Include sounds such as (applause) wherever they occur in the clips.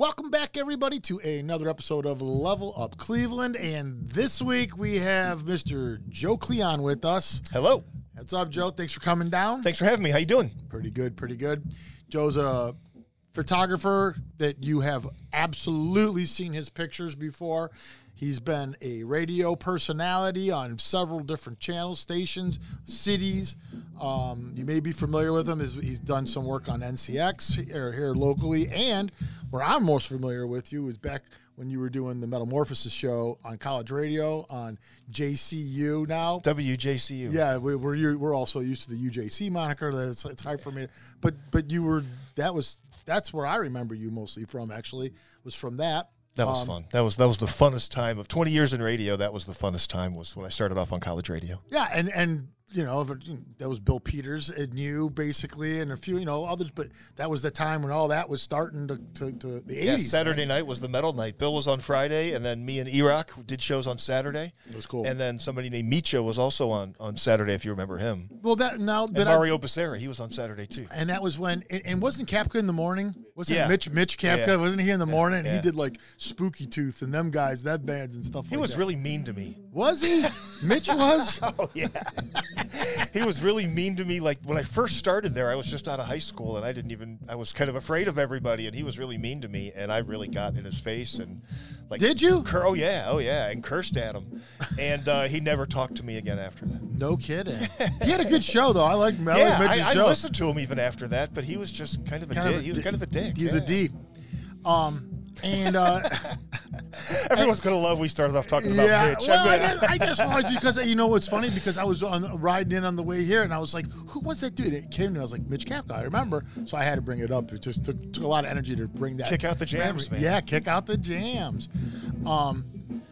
Welcome back, everybody, to another episode of Level Up Cleveland. And this week we have Mr. Joe Kleon with us. Hello. What's up, Joe? Thanks for coming down. Thanks for having me. How you doing? Pretty good, pretty good. Joe's a photographer that you have absolutely seen his pictures before. He's been a radio personality on several different channel stations, cities. Um, you may be familiar with him. He's, he's done some work on NCX here, here locally, and where I'm most familiar with you is back when you were doing the Metamorphosis show on college radio on JCU now. WJCU. Yeah, we, we're we're also used to the UJC moniker. That it's, it's hard for me, but but you were that was that's where I remember you mostly from. Actually, was from that. That was Um, fun. That was that was the funnest time of 20 years in radio. That was the funnest time was when I started off on college radio. Yeah, and and you know that was Bill Peters and you basically, and a few you know others. But that was the time when all that was starting to to, to the Yeah, eighties. Saturday night was the metal night. Bill was on Friday, and then me and Erock did shows on Saturday. It was cool. And then somebody named Micho was also on on Saturday, if you remember him. well, that now And that I, Mario Becerra, he was on Saturday too. and that was when and, and wasn't Kapka in the morning? Wasn't Yeah. Mitch Mitch Kapka? Yeah. Wasn't he in the morning? He did like Spooky Tooth and them guys, that bands and stuff. He like was that. really mean to me. was he? (laughs) Mitch was. Oh yeah. He was really mean to me. Like when I first started there, I was just out of high school, and I didn't even. I was kind of afraid of everybody, and he was really mean to me, and I really got in his face and like. Did you? Cur- oh yeah, oh yeah, and cursed at him, and uh, he never talked to me again after that. No kidding. He had a good show though. I like I yeah, Mitch's I, I listened to him even after that, but he was just kind of a Kind of dick. a he was di- kind of a dick. He's yeah. a D. Um, and uh, (laughs) Everyone's gonna love we started off talking about yeah, Mitch. well, I (laughs) I just wanted because you know what's funny because I was on riding in on the way here and I was like, who was that dude? It came and I was like, Mitch Kapka. I remember, so I had to bring it up. It just took, took a lot of energy to bring that. Kick out the jams, man. Yeah, kick out the jams. Um,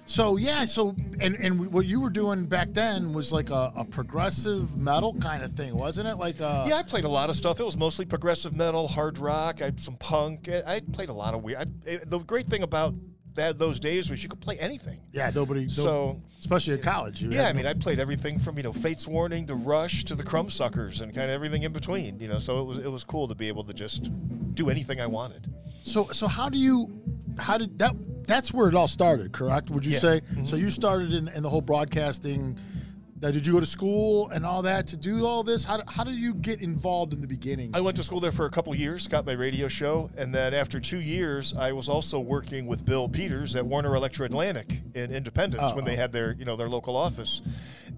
so yeah, so and and what you were doing back then was like a, a progressive metal kind of thing, wasn't it? Like uh, Yeah, I played a lot of stuff. It was mostly progressive metal, hard rock. I had some punk. I I played a lot of weird. I, the great thing about that those days was you could play anything. yeah. Nobody. no- So- especially in college. you Yeah, I mean, no- I played everything from you know Fates Warning to Rush to the Crumbsuckers and kind of everything in between. You know, so it was it was cool to be able to just do anything I wanted. So so how do you how did that that's where it all started, correct? Would you Yeah. say? Mm-hmm. So you started in, in the whole broadcasting that did you go to school and all that to do all this? How, how did you get involved in the beginning? I went to school there for a couple years, got my radio show, and then after two years, I was also working with Bill Peters at Warner Elektra Atlantic in Independence oh. when they had their you know their local office.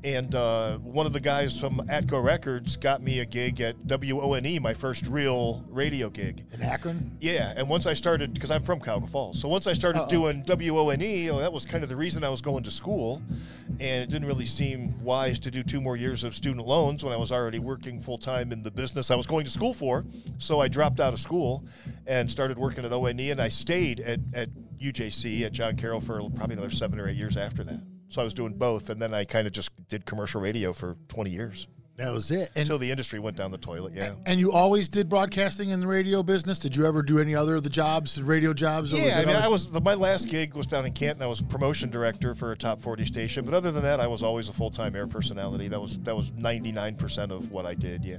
And uh, one of the guys from Atco Records got me a gig at WONE, E, my first real radio gig. in Akron? Yeah, and once I started, because I'm from Cuyahoga Falls, so once I started doing WONE, oh, that was kind of the reason I was going to school, and it didn't really seem wise to do two more years of student loans when I was already working full time in the business I was going to school for. So I dropped out of school and started working at ONE, and I stayed at, at UJC at John Carroll for probably another seven or eight years after that. So I was doing both, and then I kind of just did commercial radio for 20 years That was it. And until the industry went down the toilet. Yeah. and you always did broadcasting in the radio business? Did you ever do any other of the jobs, radio jobs? Yeah, I mean, I was the, my last gig was down in Canton. I was promotion director for a top forty station, but other than that, I was always a full time air personality. That was that was ninety nine percent of what I did. Yeah,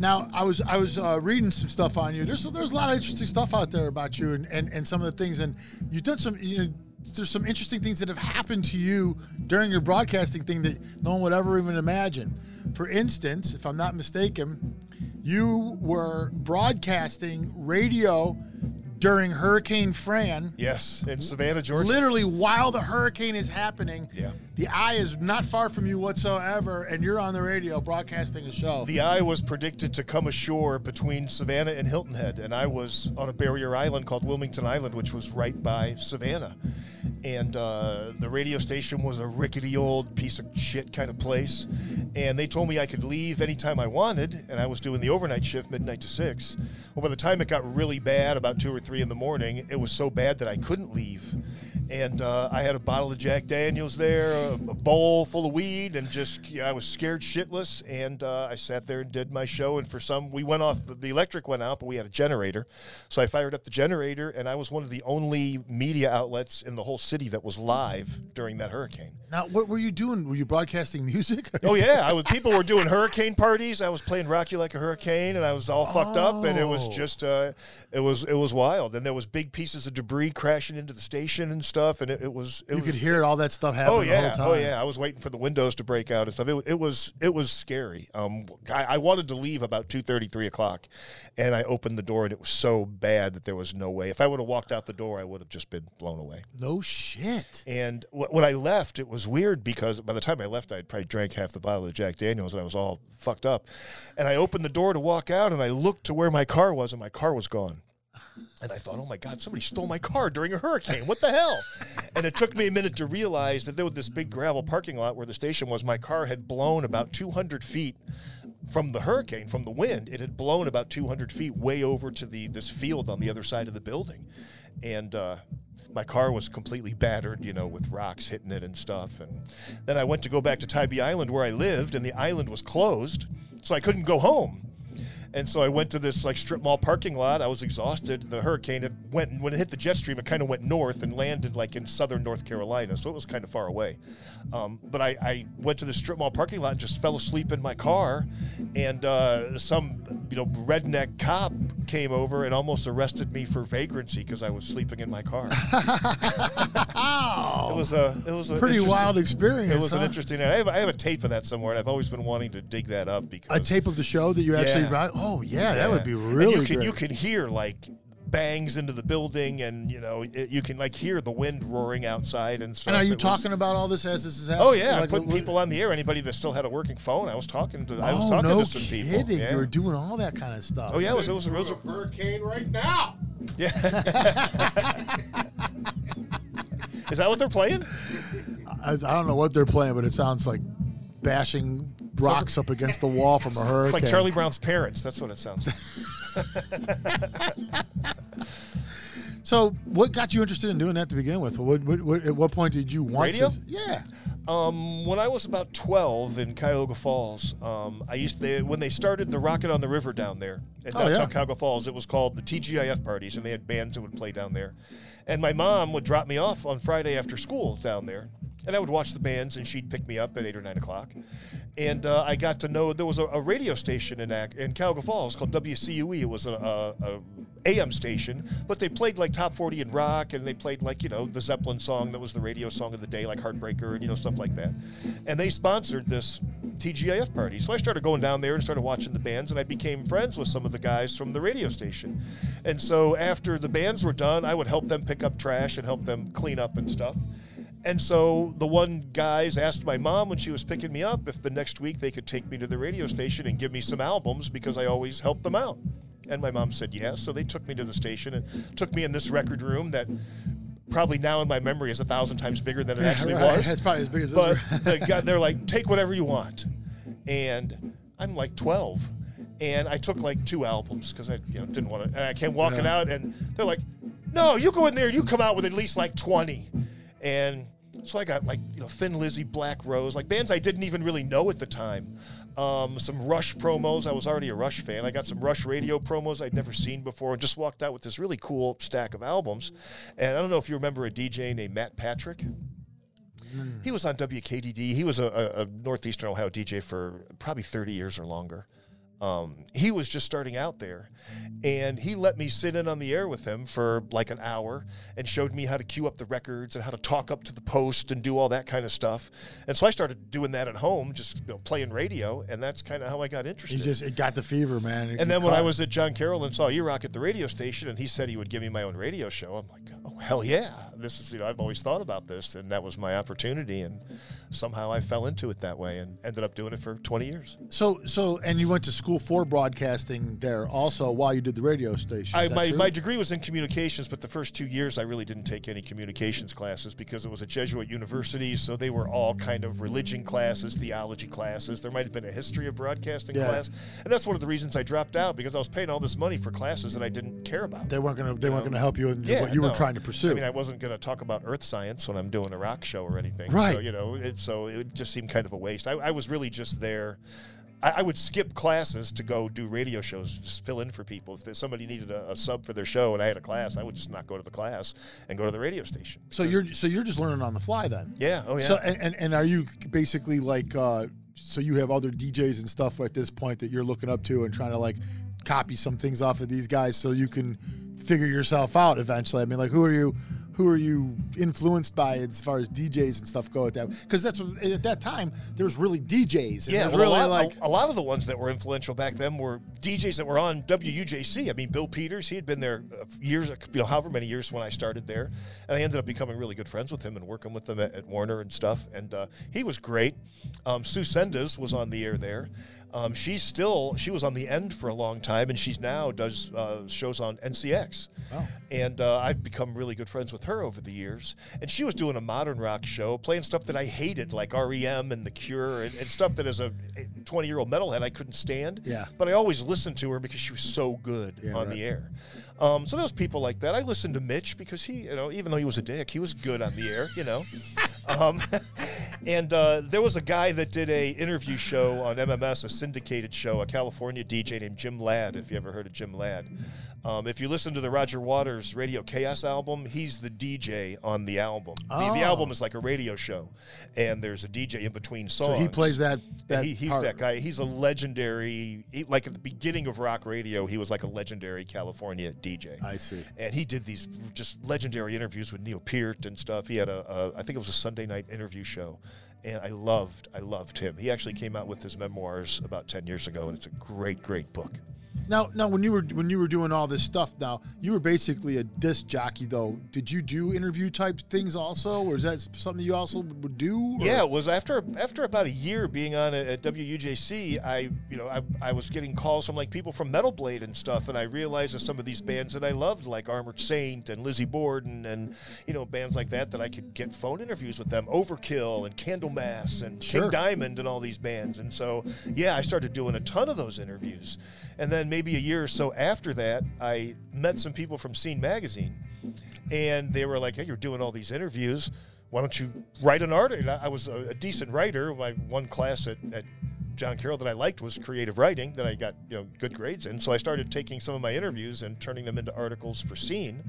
Now I was I was uh, reading some stuff on you. There's there's a lot of interesting stuff out there about you and, and, and some of the things and you've done some you know there's some interesting things that have happened to you during your broadcasting thing that no one would ever even imagine. For instance, if I'm not mistaken, you were broadcasting radio during Hurricane Fran. yes, in Savannah, Georgia. Literally, while the hurricane is happening, Yeah. The eye is not far from you whatsoever, and you're on the radio broadcasting a show. The eye was predicted to come ashore between Savannah and Hilton Head, and I was on a barrier island called Wilmington Island, which was right by Savannah. And uh, the radio station was a rickety old piece of shit kind of place. And they told me I could leave anytime I wanted, and I was doing the overnight shift, midnight to six. Well, by the time it got really bad, about two or three in the morning, it was so bad that I couldn't leave. And uh, I had a bottle of Jack Daniels there, a, a bowl full of weed, and just yeah, I was scared shitless. And uh, I sat there and did my show. And for some, we went off. The, electric went out, but we had a generator, so I fired up the generator, and I was one of the only media outlets in the whole city that was live during that hurricane. Now, what were you doing? Were you broadcasting (laughs) music? Oh yeah, I was. People were doing hurricane parties. I was playing Rock You Like a Hurricane," and I was all fucked up, and it was Oh. just, uh, it was, it was wild. And there was big pieces of debris crashing into the station and stuff, and it, it was, it you was, could hear all that stuff happening Oh the yeah, whole time. oh yeah. I was waiting for the windows to break out and stuff. It, it was it was scary. Um, I, I wanted to leave about two thirty, three o'clock, and I opened the door and it was so bad that there was no way. If I would have walked out the door, I would have just been blown away. No shit. And wh- when I left, it was weird because by the time I left, I had probably drank half the bottle of Jack Daniels and I was all fucked up. And I opened the door to walk out and I looked to where my car was and my car was gone. And I thought, oh my God, somebody stole my car during a hurricane. What the hell? and it took me a minute to realize that there was this big gravel parking lot where the station was. My car had blown about 200 feet from the hurricane, from the wind. It had blown about 200 feet way over to the this field on the other side of the building. And uh, my car was completely battered, you know, with rocks hitting it and stuff. And then I went to go back to Tybee Island where I lived, and the island was closed, so I couldn't go home. And so I went to this like strip mall parking lot. I was exhausted. The hurricane it went when it hit the jet stream. It kind of went north and landed like in southern North Carolina, so it was kind of far away. Um, but I, I went to the strip mall parking lot and just fell asleep in my car. And uh, some you know redneck cop came over and almost arrested me for vagrancy because I was sleeping in my car. (laughs) It was a it was a Pretty wild experience. It was an interesting. I have, I have a tape of that somewhere, and I've always been wanting to dig that up because A tape of the show that you actually Yeah. wrote? Oh, yeah, that would be And really you can great. you can hear like bangs into the building, and you know it, you can like hear the wind roaring outside and stuff. and are you It was- talking about all this as this is oh, happening? Oh yeah, I'm Like, putting what- people on the air. Anybody that still had a working phone, I was talking to. I was oh, talking no to some people. kidding. Yeah. You were doing all that kind of stuff. oh yeah, it was it was, it was a hurricane right now. yeah. (laughs) Is that what they're playing? I, I don't know what they're playing, but it sounds like bashing rocks up against the wall from a hurricane. It's hurricane. like Charlie Brown's parents. That's what it sounds like. (laughs) So, what got you interested in doing that to begin with? What, what, what, at what point did you want Radio? to? Yeah. Um, when I was about 12 in Cuyahoga Falls, um, I used to, when they started the Rockin' on the River down there in Oh, yeah. Cuyahoga Falls, it was called the TGIF parties, and they had bands that would play down there. And my mom would drop me off on Friday after school down there, and I would watch the bands, and she'd pick me up at eight or nine o'clock. And uh, I got to know there was a, a radio station in in Cuyahoga Falls called WCUE. It was a, a, a AM station, but they played like top 40 and rock, and they played like, you know, the Zeppelin song that was the radio song of the day, like Heartbreaker, and, you know, stuff like that. And they sponsored this TGIF party. So I started going down there and started watching the bands, and I became friends with some of the guys from the radio station. And so after the bands were done, I would help them pick up trash and help them clean up and stuff. And so the one guys asked my mom when she was picking me up if the next week they could take me to the radio station and give me some albums because I always helped them out. And my mom said yes. So they took me to the station and took me in this record room that probably now in my memory is a thousand times bigger than it (laughs) actually right. was. It's probably as big as But this. the they're like, (laughs) take whatever you want. And I'm like 12. And I took like two albums because I you know, didn't want to. And I came walking Yeah. out and they're like, no, you go in there and you come out with at least like 20. And so I got like, you know, Thin Lizzy, Black Rose, like bands I didn't even really know at the time. Um, some Rush promos. I was already a Rush fan. I got some Rush radio promos I'd never seen before and just walked out with this really cool stack of albums. And I don't know if you remember a DJ named Matt Patrick. He was on WKDD. He was a, a, a Northeastern Ohio DJ for probably 30 years or longer. Um, he was just starting out there, and he let me sit in on the air with him for like an hour and showed me how to cue up the records and how to talk up to the post and do all that kind of stuff. And so I started doing that at home, just you know, playing radio, and that's kind of how I got interested. You just it got the fever, man. It And then when I was at John Carroll and saw you rock at the radio station, and he said he would give me my own radio show, I'm like, oh hell yeah! This is you know I've always thought about this, and that was my opportunity, and somehow I fell into it that way, and ended up doing it for 20 years. so so, and you went to school for broadcasting there also while you did the radio station. I, my, true? my degree was in communications, but the first two years I really didn't take any communications classes because it was a Jesuit university, so they were all kind of religion classes, theology classes. There might have been a history of broadcasting Yeah. class, and that's one of the reasons I dropped out because I was paying all this money for classes that I didn't care about. they weren't gonna they weren't know? gonna help you in Yeah, what you were trying to pursue. I mean, I wasn't to talk about earth science when I'm doing a rock show or anything. Right. So, you know, it, so it just seemed kind of a waste. I, I was really just there. I, I would skip classes to go do radio shows, just fill in for people. If somebody needed a, a sub for their show and I had a class, I would just not go to the class and go to the radio station. So you're so you're just learning on the fly then. Yeah. Oh yeah. So and, and, and are you basically like uh, so you have other DJs and stuff at this point that you're looking up to and trying to like copy some things off of these guys so you can figure yourself out eventually. I mean, like who are you who are you influenced by as far as DJs and stuff go at that? Because that's what, at that time there was really DJs. And Yeah, well, really a, lot, like a, a lot of the ones that were influential back then were DJs that were on WUJC. I mean, Bill Peters, he had been there years, you know, however many years when I started there, and I ended up becoming really good friends with him and working with them at, at Warner and stuff. And uh, he was great. Um, Sue Sendas was on the air there. Um, she's still she was on the end for a long time, and she's now does uh, shows on NCX. Oh. And uh, I've become really good friends with her over the years. And she was doing a modern rock show, playing stuff that I hated, like REM and The Cure, and, and stuff that as a 20 year old metalhead I couldn't stand. Yeah. But I always listened to her because she was so good Yeah, on right. the air. Um, so there was people like that. I listened to Mitch because he, you know, even though he was a dick, he was good on the air, you know. (laughs) um, (laughs) and uh, there was a guy that did a interview show on MMS, a syndicated show, a California DJ named Jim Ladd. If you ever heard of Jim Ladd, um, if you listen to the Roger Waters Radio K.A.O.S. album, he's the DJ on the album. The, the Oh. album is like a radio show, and there's a DJ in between songs. so he plays that that he, he's part. that guy. He's a legendary. He, like at the beginning of rock radio, he was like a legendary California DJ. I see. And he did these just legendary interviews with Neil Peart and stuff. He had a, a I think it was a Sunday night interview show, and I loved, I loved him. He actually came out with his memoirs about ten years ago, and it's a great, great book. Now, now, when you were when you were doing all this stuff, now you were basically a disc jockey, though. Did you do interview type things also, or is that something you also would do? or- Yeah, it was after after about a year being on at, WUJC, I you know I, I was getting calls from like people from Metal Blade and stuff, and I realized that some of these bands that I loved, like Armored Saint and Lizzy Borden, and you know bands like that, that I could get phone interviews with them, Overkill and Candlemass and Sure. King Diamond and all these bands, and so yeah, I started doing a ton of those interviews, and then maybe a year or so after that, I met some people from Scene Magazine and they were like, "Hey, you're doing all these interviews. Why don't you write an article?" I was a, a decent writer. My one class at, at John Carroll that I liked was creative writing that I got you know good grades in. So I started taking some of my interviews and turning them into articles for Scene.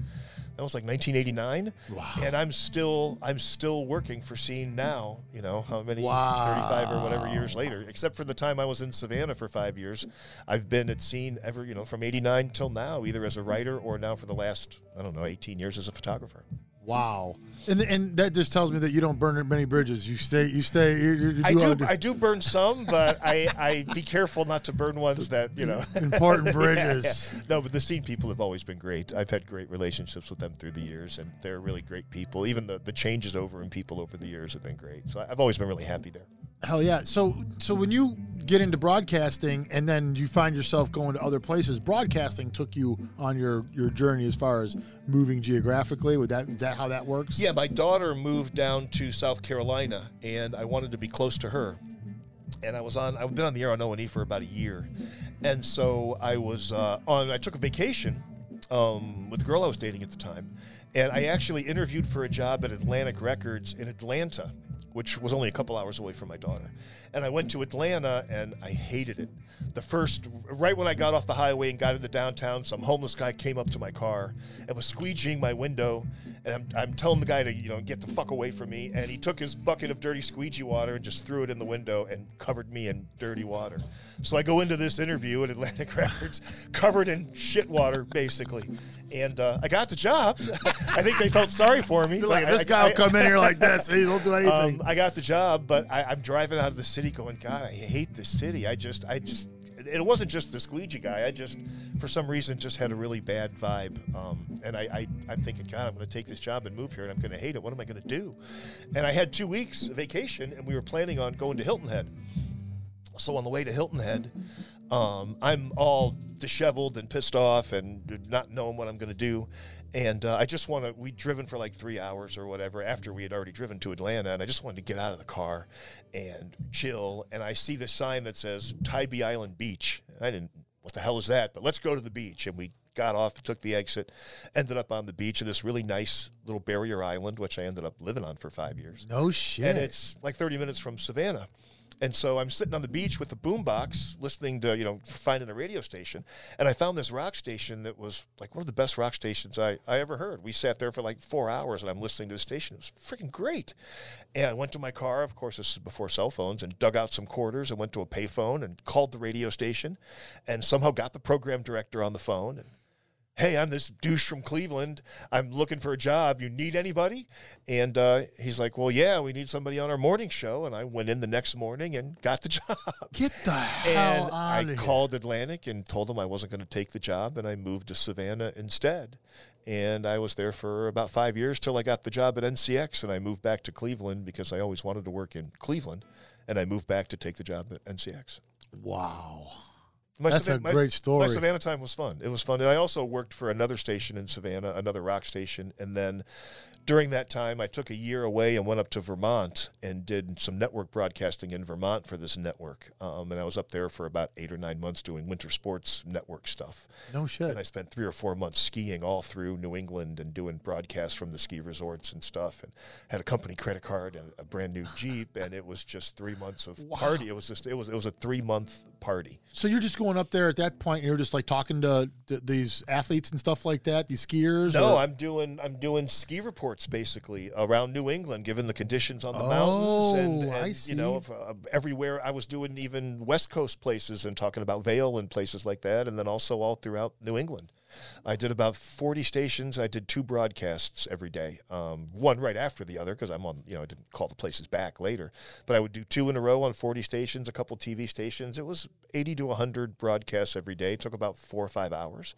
That was like 1989, Wow. and I'm still I'm still working for Scene now. You know how many Wow. 35 or whatever years later, except for the time I was in Savannah for five years. I've been at Scene ever you know from 89 till now, either as a writer or now for the last I don't know 18 years as a photographer. Wow. And and that just tells me that you don't burn many bridges. You stay. You stay. You, you do I all do, I do burn some, but I, I be careful not to burn ones that you know. (laughs) important (laughs) Yeah, bridges. yeah. No, but the scene people have always been great. I've had great relationships with them through the years, and they're really great people. Even the, the changes over in people over the years have been great. So I've always been really happy there. Hell yeah. So so when you get into broadcasting and then you find yourself going to other places, broadcasting took you on your your journey as far as moving geographically. Would that is that how that works? Yeah, my daughter moved down to South Carolina, and I wanted to be close to her. And I was on. I've been on the air on O and E for about a year, and so I was uh, on. I took a vacation um, with the girl I was dating at the time, and I actually interviewed for a job at Atlantic Records in Atlanta, which was only a couple hours away from my daughter. And I went to Atlanta, and I hated it. The first, right when I got off the highway and got into downtown, some homeless guy came up to my car and was squeegeeing my window, and I'm, I'm telling the guy to you know get the fuck away from me, and he took his bucket of dirty squeegee water and just threw it in the window and covered me in dirty water. So I go into this interview at Atlantic Records, (laughs) covered in shit water basically, and uh, I got the job. (laughs) I think they felt sorry for me. Like, this I- guy will I- come in here like this. And he won't do anything. um, I got the job, but I, I'm driving out of the city going, God, I hate this city. I just, I just, it wasn't just the squeegee guy. I just, for some reason, just had a really bad vibe. Um, and I, I, I'm thinking, God, I'm going to take this job and move here, and I'm going to hate it. What am I going to do? And I had two weeks vacation, and we were planning on going to Hilton Head. So on the way to Hilton Head, um, I'm all disheveled and pissed off and not knowing what I'm going to do. And uh, I just want to, we'd driven for like three hours or whatever after we had already driven to Atlanta. And I just wanted to get out of the car and chill. And I see the sign that says Tybee Island Beach. I didn't, what the hell is that? But let's go to the beach. And we got off, took the exit, ended up on the beach of this really nice little barrier island, which I ended up living on for five years. No shit. And it's like 30 minutes from Savannah. And so I'm sitting on the beach with the boombox, listening to, you know, finding a radio station. And I found this rock station that was like one of the best rock stations I, I ever heard. We sat there for like four hours and I'm listening to the station. It was freaking great. And I went to my car, of course, this is before cell phones, and dug out some quarters and went to a payphone and called the radio station and somehow got the program director on the phone. And hey, I'm this douche from Cleveland. I'm looking for a job. You need anybody? And uh, he's like, well, yeah, we need somebody on our morning show. And I went in the next morning and got the (laughs) job. Get the hell and out I of here. called Atlantic and told them I wasn't going to take the job, and I moved to Savannah instead. And I was there for about five years till I got the job at NCX, and I moved back to Cleveland because I always wanted to work in Cleveland, and I moved back to take the job at NCX. Wow. My That's a Savan- my- great story. My Savannah time was fun. It was fun. And I also worked for another station in Savannah, another rock station. And then during that time, I took a year away and went up to Vermont and did some network broadcasting in Vermont for this network. Um, and I was up there for about eight or nine months doing winter sports network stuff. No shit. And I spent three or four months skiing all through New England and doing broadcasts from the ski resorts and stuff. And had a company credit card and a brand new Jeep. And it was just three months of party. It was just it was it was a three month party. So you're just going up there at that point. And you're just like talking to th- these athletes and stuff like that. These skiers. No, or- I'm doing I'm doing ski reports basically around New England, given the conditions on the Oh, mountains and, I and you know see. of, uh, everywhere. I was doing even West Coast places and talking about Vail and places like that, and then also all throughout New England. I did about 40 stations. I did two broadcasts every day, um, one right after the other because I'm on, you know, I didn't call the places back later. But I would do two in a row on 40 stations, a couple TV stations. It was 80 to 100 broadcasts every day. It took about four or five hours.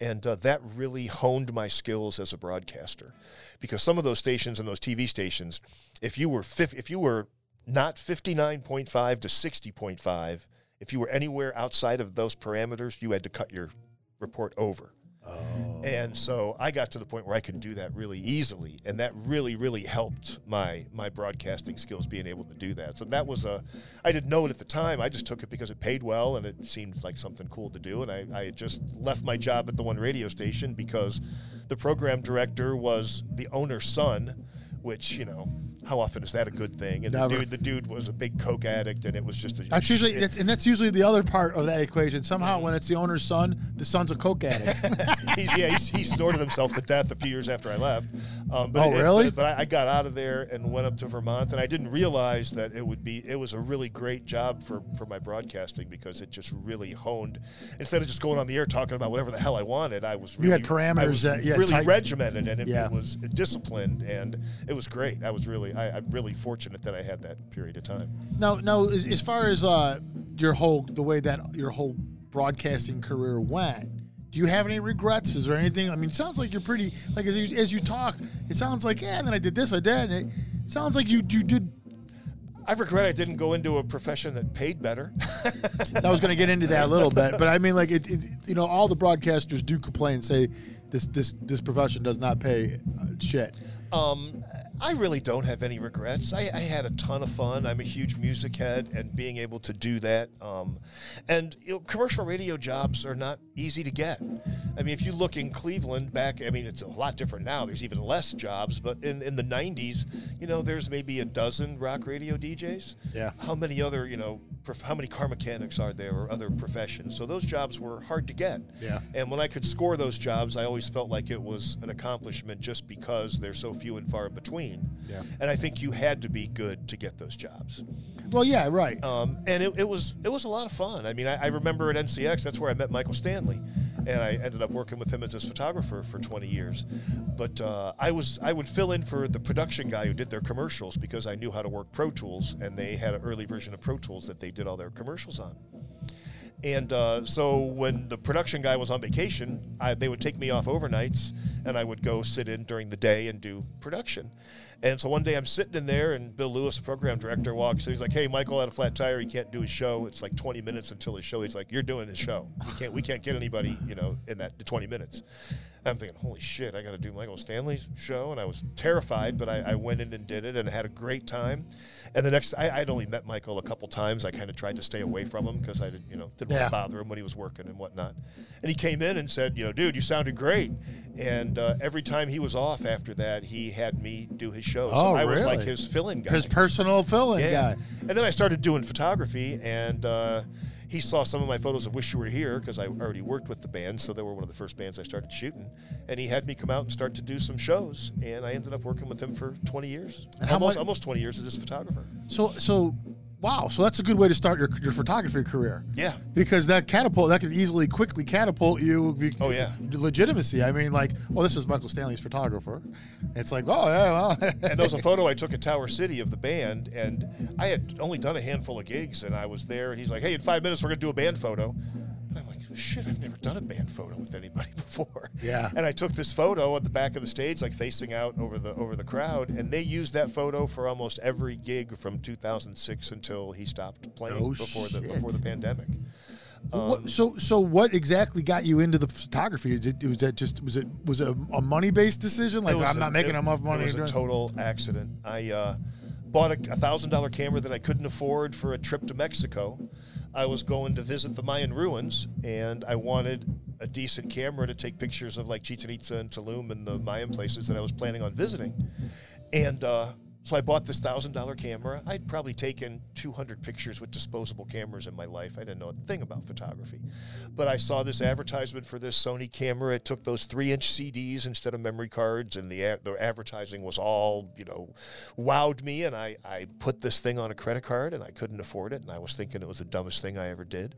And uh, that really honed my skills as a broadcaster because some of those stations and those TV stations, if you were, if you were not 59.5 to 60.5, if you were anywhere outside of those parameters, you had to cut your report over. And so I got to the point where I could do that really easily, and that really, really helped my my broadcasting skills being able to do that. So that was a, I didn't know it at the time. I just took it because it paid well and it seemed like something cool to do. And I, I had just left my job at the one radio station because the program director was the owner's son, which you know. How often is that a good thing? And the Never. dude, the dude was a big coke addict, and it was just a. That's usually, that's, and that's usually the other part of that equation. Somehow, when it's the owner's son, the son's a coke addict. (laughs) he's, yeah, he's, he snorted himself to death a few years after I left. Um, but Oh, it- really? But, but I, I got out of there and went up to Vermont, and I didn't realize that it would be. It was a really great job for for my broadcasting because it just really honed. Instead of just going on the air talking about whatever the hell I wanted, I was really, You had parameters was that- yeah, really tight- regimented, and it, Yeah. it was disciplined, and it was great. I was really, I, I'm really fortunate that I had that period of time. now, now, as, as far as uh, your whole the way that your whole broadcasting career went, do you have any regrets? Is there anything? I mean, it sounds like you're pretty like as you, as you talk, it sounds like yeah. And then I did this, I did. And it sounds like you you did. I regret I didn't go into a profession that paid better. (laughs) I was going to get into that a little bit, but I mean, like it, it, you know, all the broadcasters do complain, and say this this this profession does not pay uh, shit. Um, I really don't have any regrets. I, I had a ton of fun. I'm a huge music head, and being able to do that, um, and you know, commercial radio jobs are not easy to get. I mean, if you look in Cleveland back, I mean, it's a lot different now. There's even less jobs, but in, in the '90s, you know, there's maybe a dozen rock radio DJs. Yeah. How many other, you know, how many car mechanics are there or other professions? So those jobs were hard to get. Yeah. And when I could score those jobs, I always felt like it was an accomplishment just because they're so few and far between. Yeah. And I think you had to be good to get those jobs. Well, yeah, right. Um, and it, it was it was a lot of fun. I mean, I, I remember at NCX, that's where I met Michael Stanley, and I ended up working with him as his photographer for 20 years. But uh, I was I would fill in for the production guy who did their commercials because I knew how to work Pro Tools, and they had an early version of Pro Tools that they did all their commercials on. And uh, so when the production guy was on vacation, I, they would take me off overnights, and I would go sit in during the day and do production. And so one day I'm sitting in there, and Bill Lewis, the program director, walks in. He's like, "Hey, Michael had a flat tire. He can't do his show. It's like 20 minutes until his show." He's like, "You're doing his show. We can't we can't get anybody, you know, in that 20 minutes." And I'm thinking, "Holy shit, I got to do Michael Stanley's show," and I was terrified, but I, I went in and did it, and had a great time. And the next, I, I'd only met Michael a couple times. I kind of tried to stay away from him because I didn't, you know, didn't Yeah. want to bother him when he was working and whatnot. And he came in and said, "You know, dude, you sounded great." And uh, every time he was off after that, he had me do his show. So Oh, I was like his fill-in guy. His personal fill-in Yeah. guy. And then I started doing photography, and uh, he saw some of my photos of Wish You Were Here because I already worked with the band, so they were one of the first bands I started shooting. And he had me come out and start to do some shows, and I ended up working with him for 20 years. And how almost, much- almost 20 years as his photographer. So so wow, so that's a good way to start your, your photography career. Yeah. Because that catapult that could easily quickly catapult you Oh, yeah. legitimacy. I mean like, well this is Michael Stanley's photographer. It's like, oh yeah, well (laughs) and there was a photo I took at Tower City of the band, and I had only done a handful of gigs, and I was there, and he's like, "Hey, in five minutes, we're gonna do a band photo." And I'm like, "Shit, I've never done a band photo with anybody (laughs) before." Yeah. And I took this photo at the back of the stage, like facing out over the over the crowd, and they used that photo for almost every gig from 2006 until he stopped playing Oh, before the before the pandemic. What, so so what exactly got you into the photography? It, was that just was it was it a, money based decision? Like I'm a- not making it- enough money. It was a total accident. I uh, bought a thousand dollar camera that I couldn't afford for a trip to Mexico. I was going to visit the Mayan ruins, and I wanted a decent camera to take pictures of like Chichen Itza and Tulum and the Mayan places that I was planning on visiting. And uh, so I bought this thousand dollar camera. I'd probably taken 200 pictures with disposable cameras in my life. I didn't know a thing about photography, but I saw this advertisement for this Sony camera. It took those three inch CDs instead of memory cards, and the the advertising was all you know, wowed me. And I I put this thing on a credit card, and I couldn't afford it, and I was thinking it was the dumbest thing I ever did.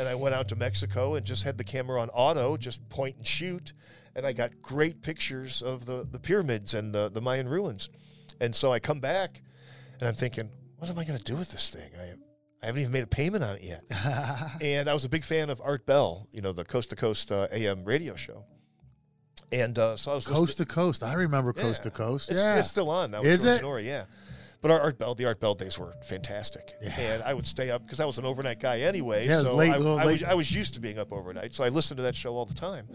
And I went out to Mexico and just had the camera on auto, just point and shoot, and I got great pictures of the the pyramids and the the Mayan ruins. And so I come back and I'm thinking, what am I going to do with this thing? I, I haven't even made a payment on it yet. (laughs) and I was a big fan of Art Bell, you know, the Coast to Coast uh, AM radio show. And uh, so I was Coast to coast. I remember coast to coast. It's, yeah. it's still on now. Is it? Noory, yeah. But our Art Bell, the Art Bell days were fantastic, Yeah. and I would stay up because I was an overnight guy anyway. Yeah, it was so late, I, I was. I was used to being up overnight, so I listened to that show all the time.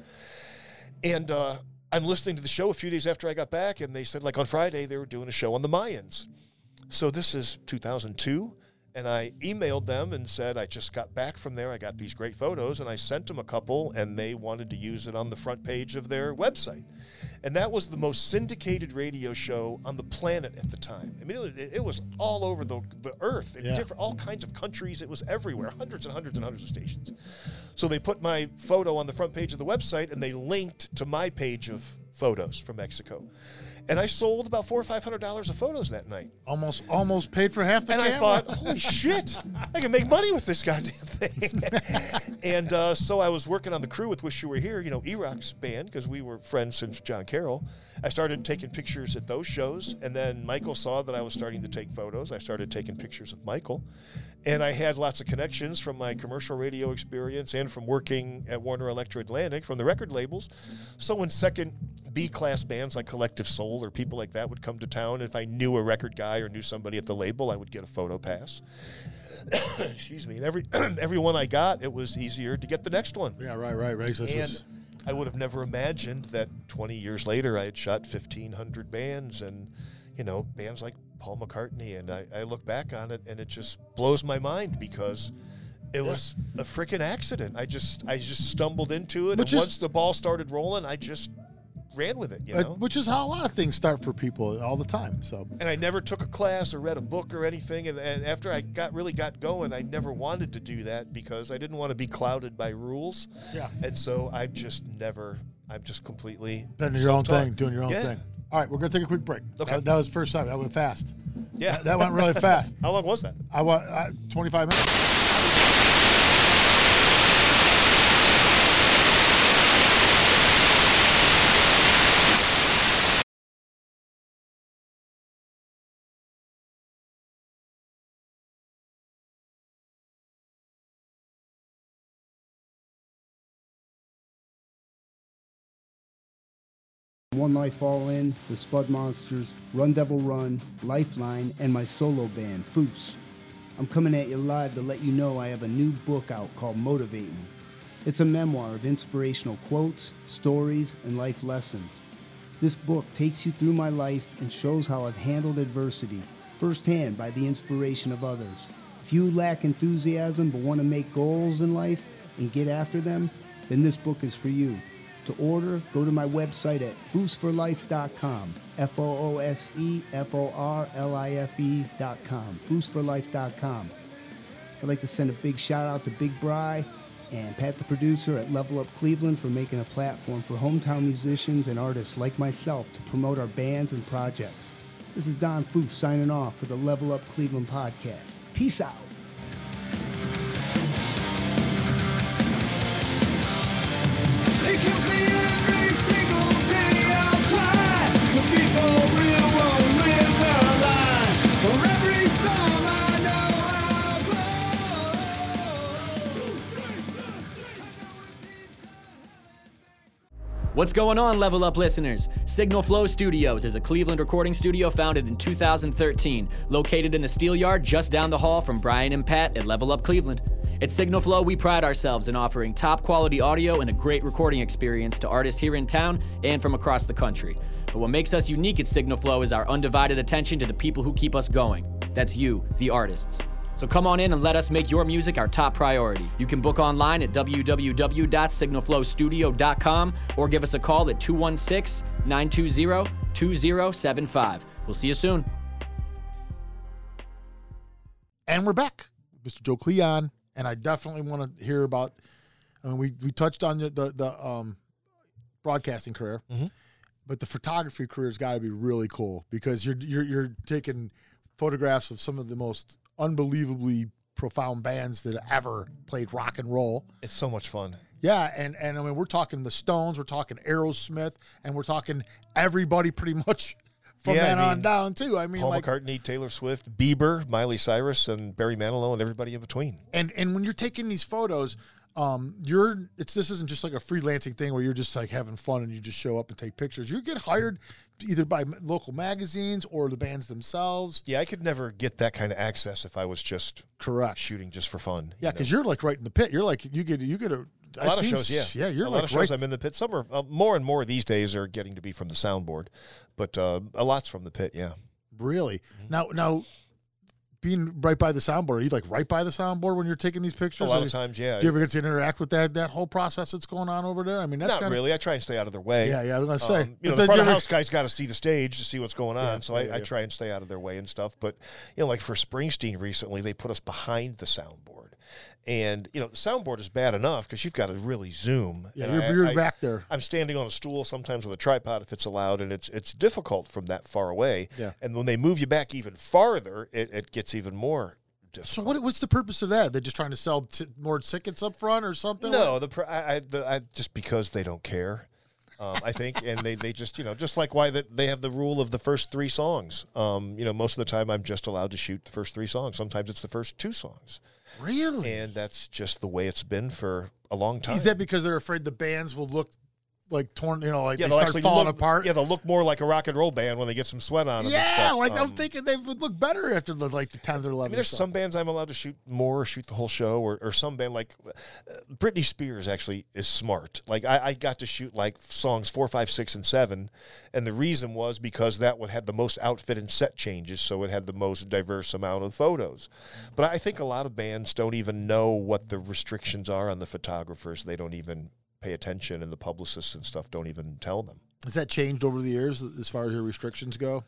And uh, I'm listening to the show a few days after I got back, and they said like on Friday they were doing a show on the Mayans. So this is 2002, and I emailed them and said I just got back from there. I got these great photos, and I sent them a couple, and they wanted to use it on the front page of their website. And that was the most syndicated radio show on the planet at the time. I mean, it, it was all over the, the earth in Yeah. different, all kinds of countries. It was everywhere, hundreds and hundreds and hundreds of stations. So they put my photo on the front page of the website, and they linked to my page of photos from Mexico. And I sold about four or five hundred dollars of photos that night. almost almost paid for half the And I thought, (laughs) holy shit, I can make money with this goddamn thing. (laughs) and uh, so I was working on the crew with Wish You Were Here, you know, E-Rock's band, because we were friends since John Carroll. I started taking pictures at those shows, and then Michael saw that I was starting to take photos. I started taking pictures of Michael. And I had lots of connections from my commercial radio experience and from working at Warner Elektra Atlantic from the record labels. So when second B class bands like Collective Soul or people like that would come to town, if I knew a record guy or knew somebody at the label, I would get a photo pass. (coughs) Excuse me. And every (coughs) every one I got, it was easier to get the next one. yeah, right, right, right. So And I would have never imagined that 20 years later I had shot 1,500 bands and, you know, bands like Paul McCartney. And I, I look back on it and it just blows my mind because it was a freaking accident. I just I just stumbled into it. Which and is- once the ball started rolling, I just ran with it, you uh, know? which is how a lot of things start for people all the time. So and I never took a class or read a book or anything. And, and after I got really got going, I never wanted to do that because I didn't want to be clouded by rules. Yeah. And so I just never. I'm just completely doing your own thing, doing your own Yeah. thing. All right, we're gonna take a quick break. Okay. That, that was first time. That went fast. Yeah, That went really (laughs) fast. How long was that? I want uh, 25 minutes. One Life All In, The Spud Monsters, Run Devil Run, Lifeline, and my solo band, Foos. I'm coming at you live to let you know I have a new book out called Motivate Me. It's a memoir of inspirational quotes, stories, and life lessons. This book takes you through my life and shows how I've handled adversity firsthand by the inspiration of others. If you lack enthusiasm but want to make goals in life and get after them, then this book is for you. To order, go to my website at foosforlife.com. F O O S E F O R L I F E.com. Foosforlife.com. I'd like to send a big shout out to Big Bri and Pat, the producer at Level Up Cleveland, for making a platform for hometown musicians and artists like myself to promote our bands and projects. This is Don Foos signing off for the Level Up Cleveland podcast. Peace out. What's going on, Level Up listeners? Signal Flow Studios is a Cleveland recording studio founded in 2013, located in the Steel Yard just down the hall from Brian and Pat at Level Up Cleveland. At Signal Flow, we pride ourselves in offering top quality audio and a great recording experience to artists here in town and from across the country. But what makes us unique at Signal Flow is our undivided attention to the people who keep us going. That's you, the artists. So come on in and let us make your music our top priority. You can book online at www.signalflowstudio.com or give us a call at 216 920 2075. We'll see you soon. And we're back, Mr. Joe Kleon, and I definitely want to hear about. I mean, we we touched on the the, the um, broadcasting career, but the photography career has got to be really cool because you're you're you're taking photographs of some of the most unbelievably profound bands that ever played rock and roll. It's so much fun. Yeah, and and I mean we're talking the Stones, we're talking Aerosmith, and we're talking everybody pretty (laughs) much from Yeah, I then on down too. I mean, Paul like, McCartney, Taylor Swift, Bieber, Miley Cyrus, and Barry Manilow, and everybody in between. and and when you're taking these photos um you're it's this isn't just like a freelancing thing where you're just like having fun and you just show up and take pictures you get hired either by local magazines or the bands themselves Yeah, I could never get that kind of access if I was just correct shooting just for fun. yeah because you're like right in the pit you're like you get you get a a lot of shows, yeah, yeah you're a like lot of shows. right I'm in the pit. Some are uh, more and more these days are getting to be from the soundboard, but uh, a lot's from the pit. Yeah, really Mm-hmm. now now being right by the soundboard are you like right by the soundboard when you're taking these pictures a lot of times, yeah. do you ever get to interact with that that whole process that's going on over there i mean that's Not kind really. I try and stay out of their way. yeah yeah i was gonna say Um, you know, the front of house guys got to see the stage to see what's going on, Yeah, so I, yeah, I try and stay out of their way and stuff. But you know, like for Springsteen recently, they put us behind the soundboard, and you know, the soundboard is bad enough because you've got to really zoom. yeah And you're, I- you're back there I'm standing on a stool sometimes with a tripod if it's allowed, and it's it's difficult from that far away. Yeah. And when they move you back even farther, it, it gets even more So what? What's the purpose of that? They're just trying to sell t- more tickets up front or something? No, the, pr- I, I, the I just because they don't care. Um, I think, and they, they just you know just like why that they have the rule of the first three songs. Um, you know, most of the time I'm just allowed to shoot the first three songs. Sometimes it's the first two songs, really? and that's just the way it's been for a long time. Is that because they're afraid the bands will look like torn? You know, like yeah, they start falling look, apart. Yeah, they'll look more like a rock and roll band when they get some sweat on them. Yeah, like I'm Um, thinking they would look better after the like the tenth or I eleventh. mean, there's some bands I'm allowed to shoot more, or shoot the whole show, or, or some band like uh, Britney Spears actually is smart. Like I, I got to shoot like songs four, five, six, and seven, and the reason was because that one had the most outfit and set changes, so it had the most diverse amount of photos. But I think a lot of bands don't even know what the restrictions are on the photographers. They don't even pay attention, and the publicists and stuff don't even tell them. Has that changed over the years as far as your restrictions go?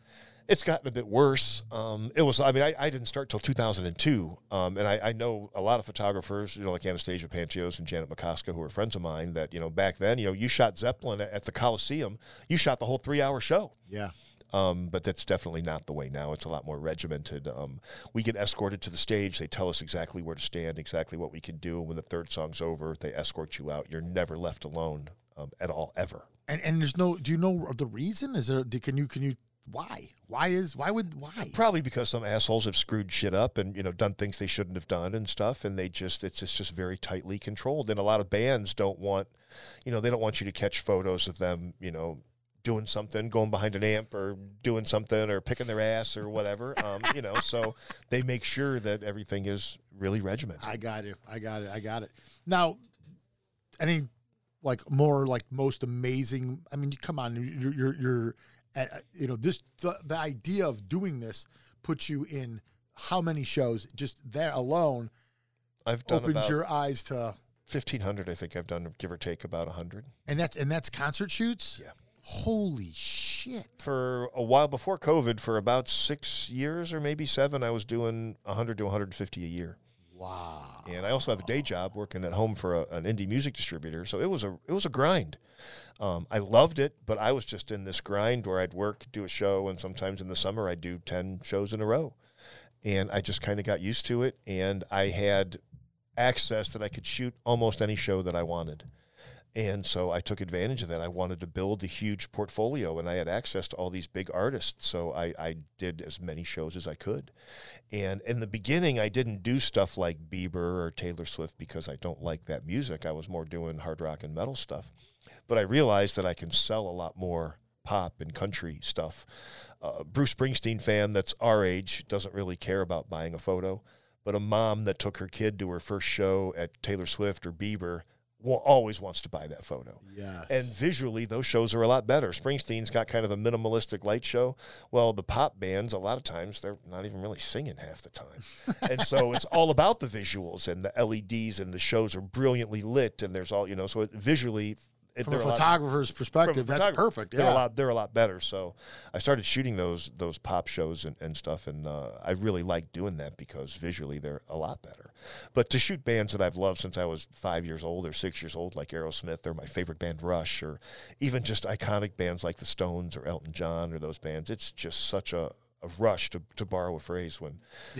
It's gotten a bit worse. Um, it was, I mean, I, I didn't start till 2002. Um, and I, I know a lot of photographers, you know, like Anastasia Pantsios and Janet Macoska, who are friends of mine, that, you know, back then, you know, you shot Zeppelin at, at the Coliseum, you shot the whole three hour show. Yeah. Um, but that's definitely not the way now. It's a lot more regimented. Um, we get escorted to the stage. They tell us exactly where to stand, exactly what we can do. And when the third song's over, they escort you out. You're never left alone um, at all, ever. And and there's no. Do you know the reason? Is there? do- Can you can you? Why? Why is? Why would? Why? Probably because some assholes have screwed shit up and you know done things they shouldn't have done and stuff, and they just it's just, just very tightly controlled. And a lot of bands don't want, you know, they don't want you to catch photos of them, you know, doing something, going behind an amp or doing something or picking their ass or whatever. Um, you know, so they make sure that everything is really regimented. I got it. I got it. I got it. Now, any like more like most amazing? I mean, come on, you're you're, you're uh, you know this the, the idea of doing this puts you in how many shows? Just there alone I've done opens your eyes to, fifteen hundred. I think I've done give or take about hundred. and that's and that's concert shoots. Yeah. Holy shit! For a while before COVID, for about six years or maybe seven, I was doing 100 to 150 a year. Wow. and I also have a day job working at home for a, an indie music distributor. So it was a it was a grind. Um, I loved it, but I was just in this grind where I'd work, do a show, and sometimes in the summer I'd do ten shows in a row, and I just kind of got used to it. And I had access that I could shoot almost any show that I wanted. And so I took advantage of that. I wanted to build a huge portfolio, and I had access to all these big artists. So I, I did as many shows as I could. And in the beginning, I didn't do stuff like Bieber or Taylor Swift because I don't like that music. I was more doing hard rock and metal stuff. But I realized that I can sell a lot more pop and country stuff. Uh, Bruce Springsteen fan that's our age doesn't really care about buying a photo, but a mom that took her kid to her first show at Taylor Swift or Bieber always wants to buy that photo. Yes. And visually, those shows are a lot better. Springsteen's got kind of a minimalistic light show. Well, the pop bands, a lot of times, they're not even really singing half the time. (laughs) and so it's all about the visuals and the LEDs, and the shows are brilliantly lit, and there's all, you know, so it, visually, it, from a lot- photographer's a perspective, that's photographer, perfect. They're a lot. They're a lot better. So I started shooting those those pop shows and, and stuff, and uh, I really like doing that because visually they're a lot better. But to shoot bands that I've loved since I was five years old or six years old, like Aerosmith or my favorite band Rush, or even just iconic bands like the Stones or Elton John or those bands, it's just such a a rush to, to borrow a phrase when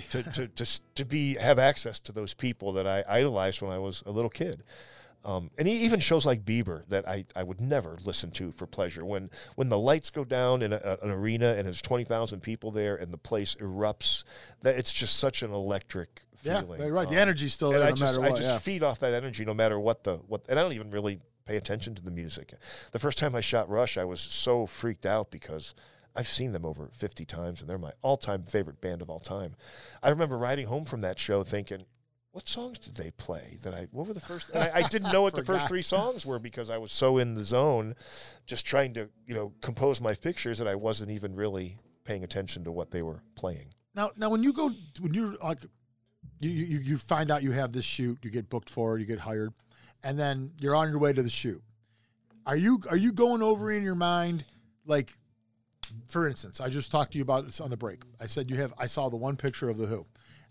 to, to, to, to be have access to those people that I idolized when I was a little kid. Um, and even shows like Bieber that I, I would never listen to for pleasure. When when the lights go down in a, an arena and there's twenty thousand people there and the place erupts, that it's just such an electric feeling. Yeah, right, right. The Um, energy's still there I no just, matter what. I just yeah. feed off that energy no matter what the what. And I don't even really pay attention to the music. The first time I shot Rush, I was so freaked out because. I've seen them over 50 times, and they're my all-time favorite band of all time. I remember riding home from that show thinking, what songs did they play that I what were the first and I, I didn't know what the (laughs) first three songs were because I was so in the zone just trying to you know compose my pictures that I wasn't even really paying attention to what they were playing Now, now when you go, when you're like, you, you you find out you have this shoot, you get booked for it, you get hired, and then you're on your way to the shoot. Are you are you going over in your mind like, for instance, I just talked to you about this on the break. I said you have. I saw the one picture of the Who,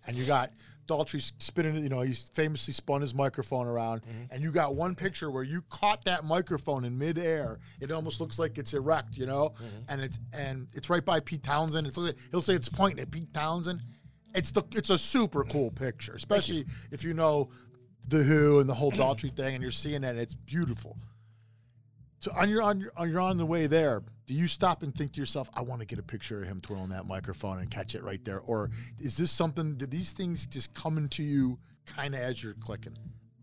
and you got Daltrey spinning. You know, he's famously spun his microphone around, mm-hmm. and you got one picture where you caught that microphone in midair. It almost looks like it's erect, you know, mm-hmm. and it's and it's right by Pete Townshend. It's he'll say it's pointing at Pete Townshend. It's the it's a super cool picture, especially if you know the Who and the whole Daltrey thing, and you're seeing it. It's beautiful. So on your on your on you're on the way there, do you stop and think to yourself, I want to get a picture of him twirling that microphone and catch it right there? Or is this something did these things just come into you kind of as you're clicking?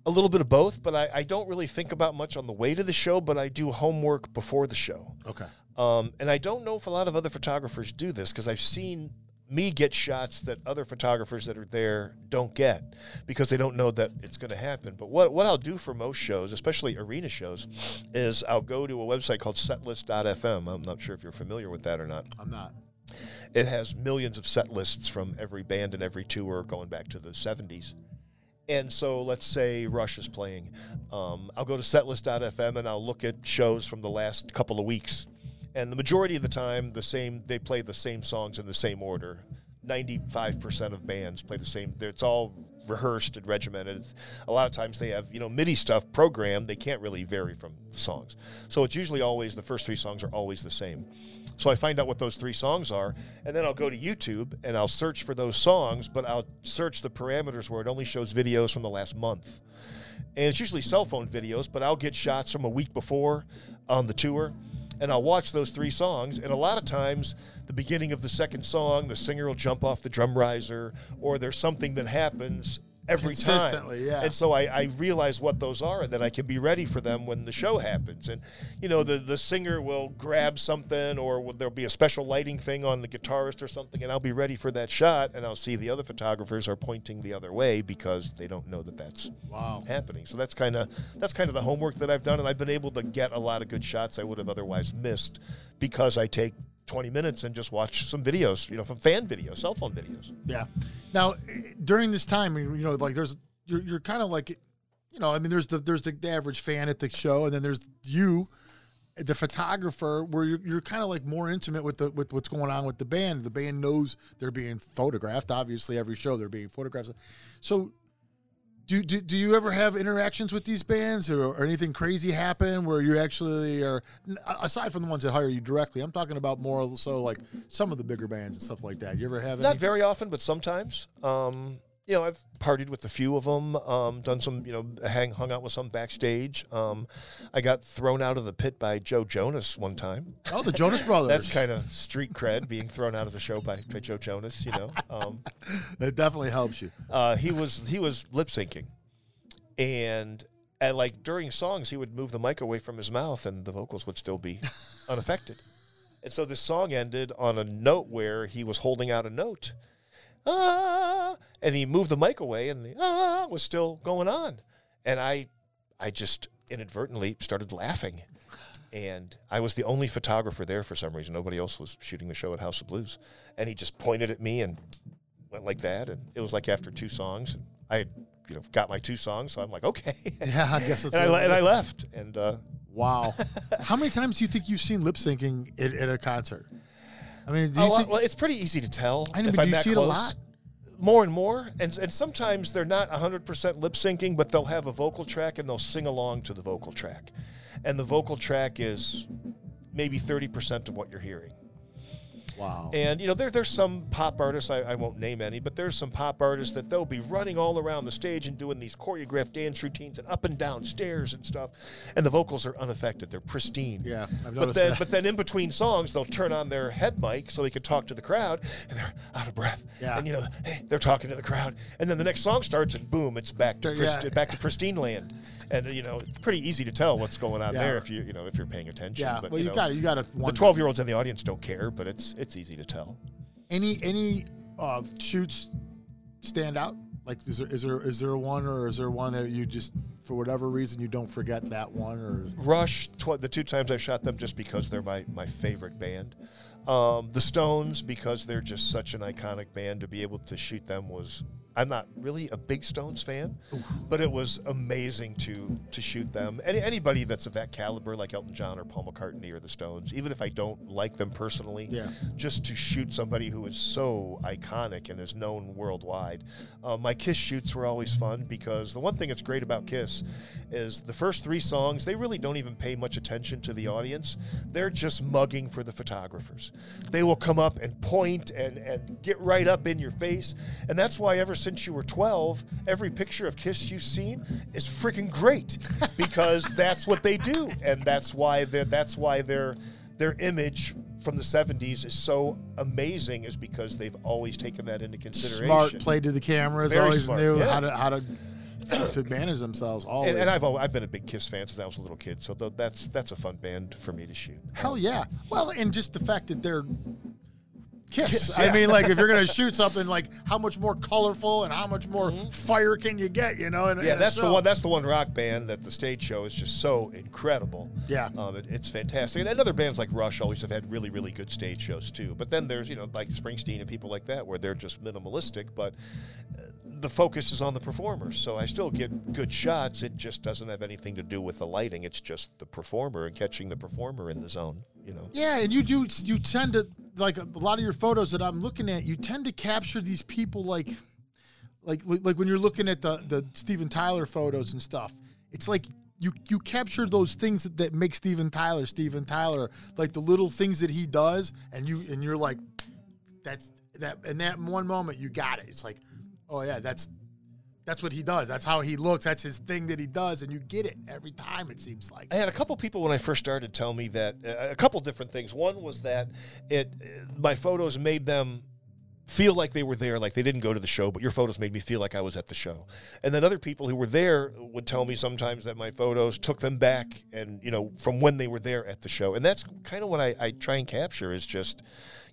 a little bit of both but I, I don't really think about much on the way to the show but I do homework before the show Okay. Um, and I don't know if a lot of other photographers do this because I've seen me get shots that other photographers that are there don't get because they don't know that it's going to happen. But what, what I'll do for most shows, especially arena shows, is I'll go to a website called setlist.fm. I'm not sure if you're familiar with that or not. I'm not. It has millions of set lists from every band and every tour going back to the 70s. And so let's say Rush is playing. Um, I'll go to setlist.fm and I'll look at shows from the last couple of weeks. And the majority of the time, the same they play the same songs in the same order. 95% of bands play the same. It's all rehearsed and regimented. A lot of times they have, you know, MIDI stuff programmed. They can't really vary from the songs. So it's usually always, the first three songs are always the same. So I find out what those three songs are, and then I'll go to YouTube and I'll search for those songs, but I'll search the parameters where it only shows videos from the last month. And it's usually cell phone videos, but I'll get shots from a week before on the tour, and I'll watch those three songs. And a lot of times, the beginning of the second song, the singer will jump off the drum riser, or there's something that happens every time. Yeah. And so I, I realize what those are, and then I can be ready for them when the show happens. And you know, the the singer will grab something, or there'll be a special lighting thing on the guitarist or something, and I'll be ready for that shot, and I'll see the other photographers are pointing the other way because they don't know that that's Wow. happening. So that's kind of that's kind of the homework that I've done, and I've been able to get a lot of good shots I would have otherwise missed because I take 20 minutes and just watch some videos, you know, from fan videos, cell phone videos. Yeah. Now, during this time, you know, like there's you're you're kind of like, you know, I mean, there's the there's the, the average fan at the show, and then there's you, the photographer, where you're, you're kind of like more intimate with the with what's going on with the band. The band knows they're being photographed. Obviously, every show they're being photographed. So. Do, do, do you ever have interactions with these bands or, or anything crazy happen where you actually are aside from the ones that hire you directly i'm talking about more so like some of the bigger bands and stuff like that you ever have any? Not very often, but sometimes. Um, you know, I've partied with a few of them, um, done some, you know, hang, hung out with some backstage. Um, I got thrown out of the pit by Joe Jonas one time. oh the jonas (laughs) brothers That's kind of street cred, being thrown out of the show by, by Joe Jonas. You know, um, (laughs) It definitely helps you. uh, he was he was lip syncing, and and like during songs, he would move the mic away from his mouth, and the vocals would still be (laughs) unaffected. And so this song ended on a note where he was holding out a note, ah, and he moved the mic away, and the ah was still going on, and I, I just inadvertently started laughing. And I was the only photographer there for some reason. Nobody else was shooting the show at House of Blues. And he just pointed at me and went like that. And it was like after two songs, and I had, you know, got my two songs. So I'm like, okay. (laughs) Yeah, I guess (laughs) that's and, I, what le- it and I left. And uh, Wow. (laughs) How many times do you think you've seen lip syncing at, at a concert? I mean, do lot- think, well, it's pretty easy to tell. I know, if but I'm do you that see it a close. lot? More and more, and and sometimes they're not 100% lip syncing, but they'll have a vocal track and they'll sing along to the vocal track, and the vocal track is maybe 30% of what you're hearing. Wow. And you know, there there's some pop artists I, I won't name any, but there's some pop artists that they'll be running all around the stage and doing these choreographed dance routines and up and down stairs and stuff, and the vocals are unaffected. They're pristine. Yeah, I've But noticed then, that. but then in between songs, they'll turn on their head mic so they can talk to the crowd, and they're out of breath. Yeah. And you know, hey, they're talking to the crowd, and then the next song starts, and boom, it's back to Yeah. back to pristine land. And you know, it's pretty easy to tell what's going on Yeah. there if you you know if you're paying attention. yeah, but, well, you, got. You got to. the 12 year olds in the audience don't care, but it's it's easy to tell. Any any uh, shoots stand out? Like, is there is there is there one or is there one that you just for whatever reason you don't forget that one or? Rush, tw- the two times I've shot them just because they're my, my favorite band. Um, the Stones, because they're just such an iconic band, to be able to shoot them was. I'm not really a big Stones fan, but it was amazing to to shoot them. Any, anybody that's of that caliber, like Elton John or Paul McCartney or the Stones, even if I don't like them personally, Yeah. just to shoot somebody who is so iconic and is known worldwide. Uh, my Kiss shoots were always fun because the one thing that's great about Kiss is the first three songs, they really don't even pay much attention to the audience. They're just mugging for the photographers. They will come up and point and, and get right up in your face. And that's why ever since you were 12, every picture of Kiss you've seen is freaking great (laughs) because that's what they do. And that's why they're, that's why they're, their image from the 70s is so amazing is because they've always taken that into consideration. Smart, played to the cameras, Very always smart, knew yeah. how to how to to manage themselves. Always. And, and I've al- I've been a big Kiss fan since I was a little kid, so th- that's that's a fun band for me to shoot. Hell yeah. Well, and just the fact that they're Kiss. Kiss, I mean, like if you're gonna (laughs) shoot something, like how much more colorful and how much more fire can you get? You know? In, Mm-hmm. Yeah, in that's the one. That's the one rock band that the stage show is just so incredible. Yeah. um, it, it's fantastic. And other bands like Rush always have had really, really good stage shows too. But then there's you know like Springsteen and people like that where they're just minimalistic, but uh, the focus is on the performers. So I still get good shots. It just doesn't have anything to do with the lighting. It's just the performer and catching the performer in the zone. You know. Yeah, and you do. You tend to like a lot of your photos that I'm looking at. You tend to capture these people like, like, like when you're looking at the the Steven Tyler photos and stuff. It's like you you capture those things that, that make Steven Tyler Steven Tyler, like the little things that he does, and you and you're like, that's that. In that one moment, you got it. It's like, oh yeah, that's. That's what he does. That's how he looks. That's his thing that he does, and you get it every time. It seems like. I had a couple people when I first started tell me that uh, a couple different things. One was that it uh, my photos made them feel like they were there, like they didn't go to the show, but your photos made me feel like I was at the show. And then other people who were there would tell me sometimes that my photos took them back and, you know, from when they were there at the show. And that's kind of what I, I try and capture is just,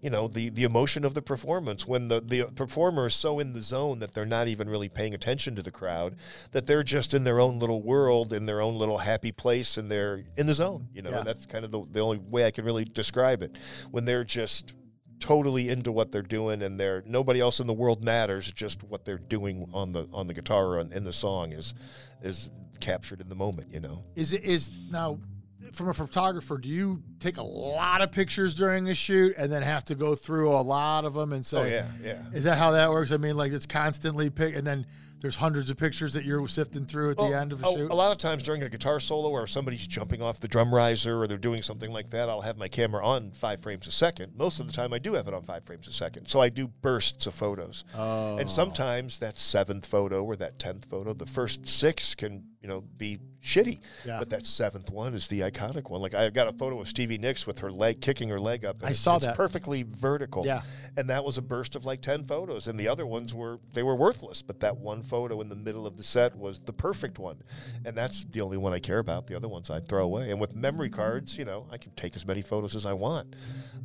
you know, the, the emotion of the performance when the, the performer is so in the zone that they're not even really paying attention to the crowd, that they're just in their own little world, in their own little happy place, and they're in the zone, you know, Yeah. and that's kind of the, the only way I can really describe it. When they're just totally into what they're doing and they're nobody else in the world matters just what they're doing on the on the guitar or in the song is is captured in the moment you know Is it is now from a photographer? Do you take a lot of pictures during a shoot and then have to go through a lot of them and say, oh yeah yeah Is that how that works? I mean, like it's constantly pick, and then there's hundreds of pictures that you're sifting through at the end of a a, shoot. a lot of times during a guitar solo or somebody's jumping off the drum riser or they're doing something like that, I'll have my camera on five frames a second. Most of the time, I do have it on five frames a second. So I do bursts of photos. Oh. And sometimes that seventh photo or that tenth photo, the first six can, you know, be shitty. Yeah. But that seventh one is the iconic one. Like I've got a photo of Stevie Nicks with her leg kicking her leg up. and I it's- saw that. perfectly vertical. Yeah. And that was a burst of like 10 photos. And the other ones were, they were worthless. But that one photo in the middle of the set was the perfect one. And that's the only one I care about. The other ones I'd throw away. And with memory cards, you know, I can take as many photos as I want.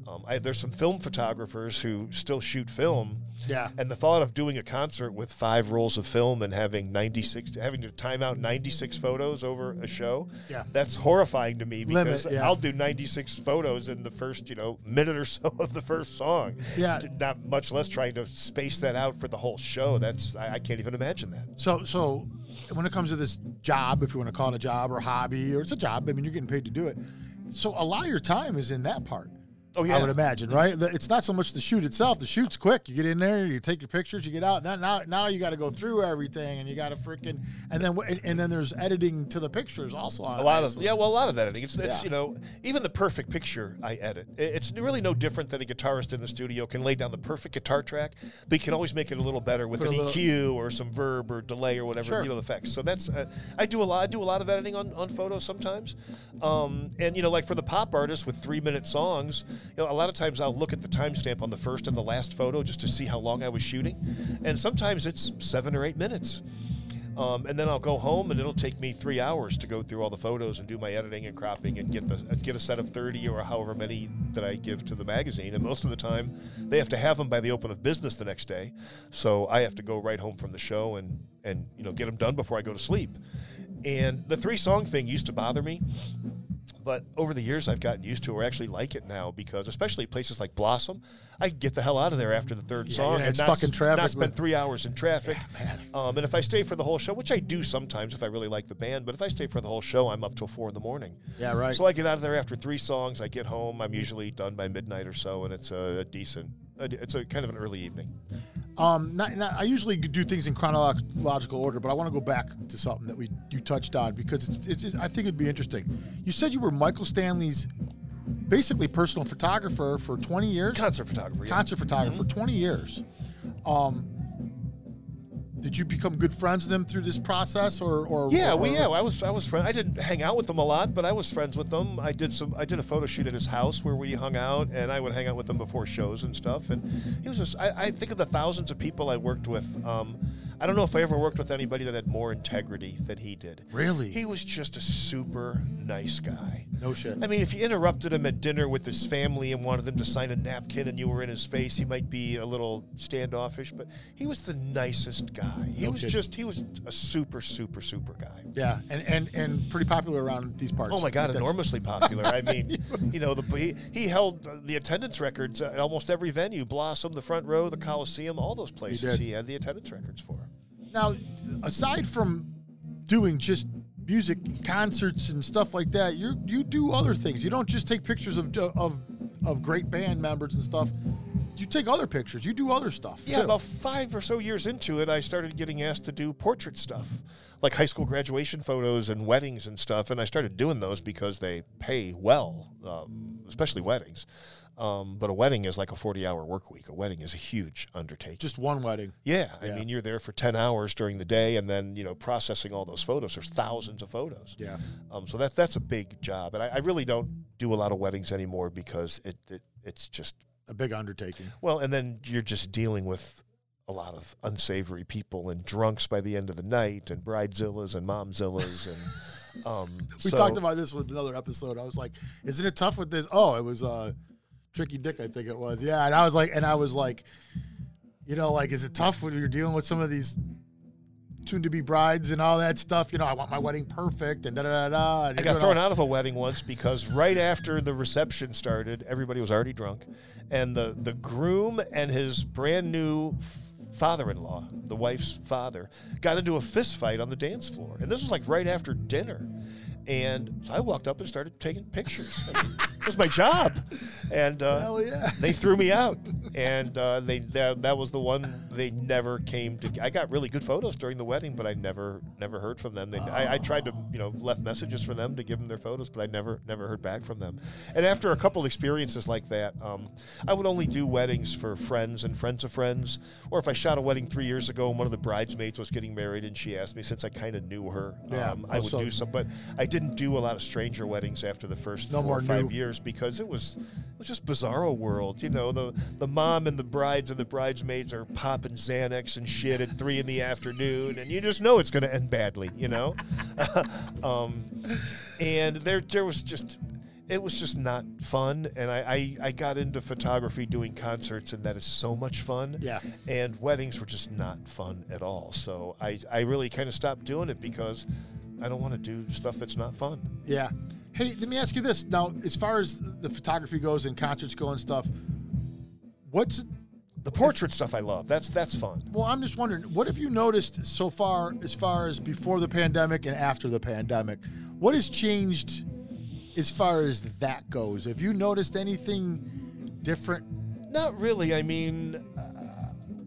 Um, I, there's some film photographers who still shoot film. Yeah. And the thought of doing a concert with five rolls of film and having 96, having to time out 96 photos over a show, Yeah. that's horrifying to me Limit, because yeah. I'll do 96 photos in the first, you know, minute or so (laughs) of the first song. Yeah. Not much less trying to space that out for the whole show. That's, I, I can't even imagine that. So, so when it comes to this job, if you want to call it a job or hobby, or it's a job, I mean, you're getting paid to do it. So a lot of your time is in that part. Oh, yeah, I would imagine, right? It's not so much the shoot itself. The shoot's quick. You get in there, you take your pictures, you get out. Now, now, now you got to go through everything, and you got to freaking, and then and, then there's editing to the pictures also. A lot of yeah, well, a lot of editing. It's, it's Yeah. you know even the perfect picture I edit. It's really no different than a guitarist in the studio can lay down the perfect guitar track, but you can always make it a little better with an little- EQ or some verb or delay or whatever Sure. you know effects. So that's uh, I do a lot. I do a lot of editing on, on photos sometimes, um, and you know like for the pop artists with three minute songs, you know a lot of times I'll look at the timestamp on the first and the last photo just to see how long I was shooting, and sometimes it's seven or eight minutes. Um, and then I'll go home, and it'll take me three hours to go through all the photos and do my editing and cropping and get the get a set of thirty or however many that I give to the magazine. And most of the time, they have to have them by the open of business the next day, so I have to go right home from the show and and you know get them done before I go to sleep. And the three song thing used to bother me, but over the years I've gotten used to it or actually like it now because especially places like Blossom, I can get the hell out of there after the third Yeah, song and stuck not, in traffic not spend three hours in traffic. Yeah, Um, and if I stay for the whole show, which I do sometimes if I really like the band, but if I stay for the whole show, I'm up till four in the morning. Yeah, right. So I get out of there after three songs. I get home. I'm usually done by midnight or so, and it's a, a decent. It's a kind of an early evening. Um, not, not, I usually do things in chronological order, but I want to go back to something that we you touched on because it's, it's just, I think it'd be interesting. You said you were Michael Stanley's basically personal photographer for 20 years. Concert photographer. yeah. Mm-hmm. concert photographer for 20 years. Um, did you become good friends with him through this process, or or Yeah, or, well, yeah, I was I was friend. I didn't hang out with them a lot, but I was friends with them. I did some. I did a photo shoot at his house where we hung out, and I would hang out with him before shows and stuff. And he was just. I, I think of the thousands of people I worked with. Um, I don't know if I ever worked with anybody that had more integrity than he did. Really? He was just a super nice guy. No shit. I mean, if you interrupted him at dinner with his family and wanted them to sign a napkin and you were in his face, he might be a little standoffish, but he was the nicest guy. He No was kidding. just, he was a super, super, super guy. yeah, and, and and pretty popular around these parts. Oh my God, enormously popular. I (laughs) mean, you know, the, he, he held the attendance records at almost every venue Blossom, the front row, the Coliseum, all those places did. he, had the attendance records for. Now, aside from doing just music concerts and stuff like that, you you do other things. You don't just take pictures of of of great band members and stuff. You take other pictures. You do other stuff. Yeah, too. about five or so years into it, I started getting asked to do portrait stuff, like high school graduation photos and weddings and stuff. And I started doing those because they pay well, um, especially weddings. Um, but a wedding is like a 40 hour work week. A wedding is a huge undertaking. just one wedding. Yeah, I Yeah. mean, you're there for 10 hours during the day and then, you know, processing all those photos. There's thousands of photos. Yeah. Um, so that's, that's a big job. And I, I really don't do a lot of weddings anymore because it, it it's just a big undertaking. Well, and then you're just dealing with a lot of unsavory people and drunks by the end of the night, and bridezillas and momzillas, and (laughs) um, We so- talked about this with another episode. I was like, "Isn't it tough with this?" Oh, it was uh, Tricky Dick, I think it was. Yeah, and I was like, and I was like, you know, like, is it tough when you're dealing with some of these soon-to-be brides and all that stuff? You know, I want my wedding perfect and da da da da. and I got thrown all- out of a wedding once because right after the reception started, everybody was already drunk, and the the groom and his brand new father-in-law, the wife's father, got into a fist fight on the dance floor, and this was like right after dinner. And so I walked up and started taking pictures. I mean, it was my job, and uh, yeah. they threw me out. And uh, they that, that was the one they never came to. I got really good photos during the wedding, but I never never heard from them. They, I, I tried to you know left messages for them to give them their photos, but I never never heard back from them. And after a couple experiences like that, um, I would only do weddings for friends and friends of friends. Or if I shot a wedding three years ago and one of the bridesmaids was getting married, and she asked me since I kind of knew her, Yeah, um, I would do some. But I didn't do a lot of stranger weddings after the first No four or five new- years because it was it was just bizarro world. You know, the the mom and the brides and the bridesmaids are popping Xanax and shit at three in the afternoon, and you just know it's going to end badly. You know, (laughs) um, and there there was just. It was just not fun, and I, I, I got into photography doing concerts, and that is so much fun. Yeah. And weddings were just not fun at all. So I, I really kind of stopped doing it because I don't want to do stuff that's not fun. Yeah. Hey, let me ask you this. Now, as far as the photography goes and concerts go and stuff, what's The portrait stuff I love. That's that's fun. well, I'm just wondering, what have you noticed so far as far as before the pandemic and after the pandemic? What has changed as far as that goes? Have you noticed anything different? Not really. I mean,